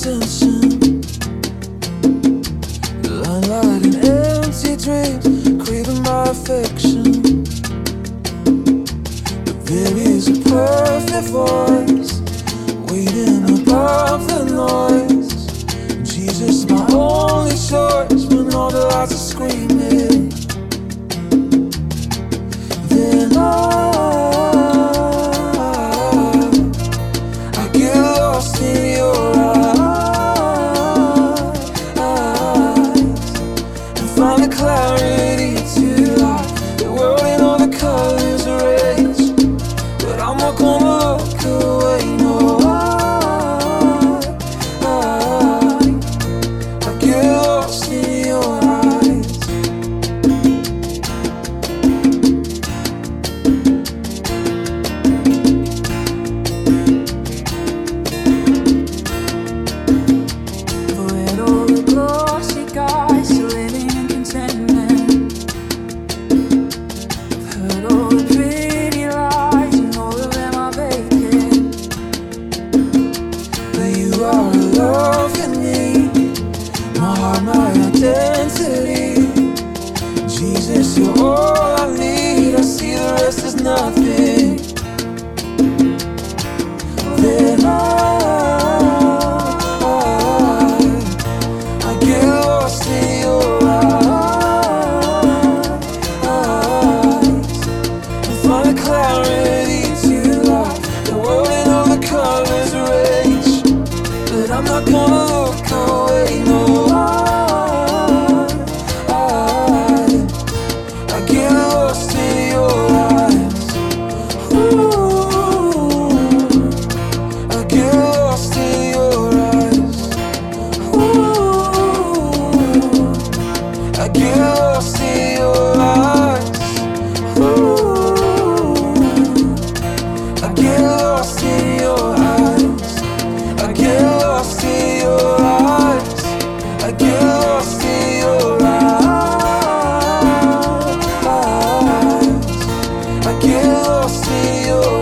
attention. Lying like an empty dreams, craving my affection. But there is a perfect voice waiting above the noise. Jesus, my only choice when all the lights are screaming. My identity. Jesus, you're all I need. I see the rest is nothing. Then I, I get lost in your eyes and find the clarity to. The world in all the colors rage, but I'm not gonna get